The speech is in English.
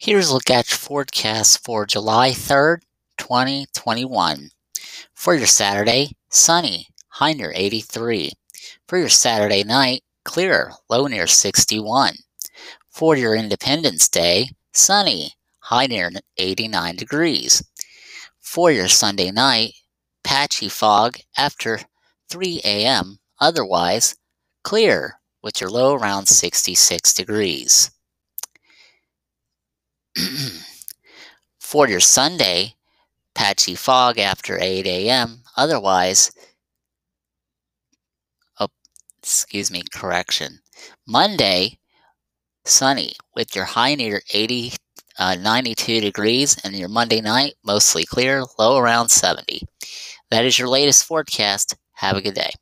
Here's a look at your forecast for July 3rd, 2021. For your Saturday, sunny, high near 83. For your Saturday night, clear, low near 61. For your Independence Day, sunny, high near 89 degrees. For your Sunday night, patchy fog after 3 a.m., otherwise clear with your low around 66 degrees. For your Sunday, patchy fog after 8 a.m., otherwise, oh, excuse me, correction. Monday, sunny with your high near 80, uh, 92 degrees, and your Monday night mostly clear, low around 70. That is your latest forecast. Have a good day.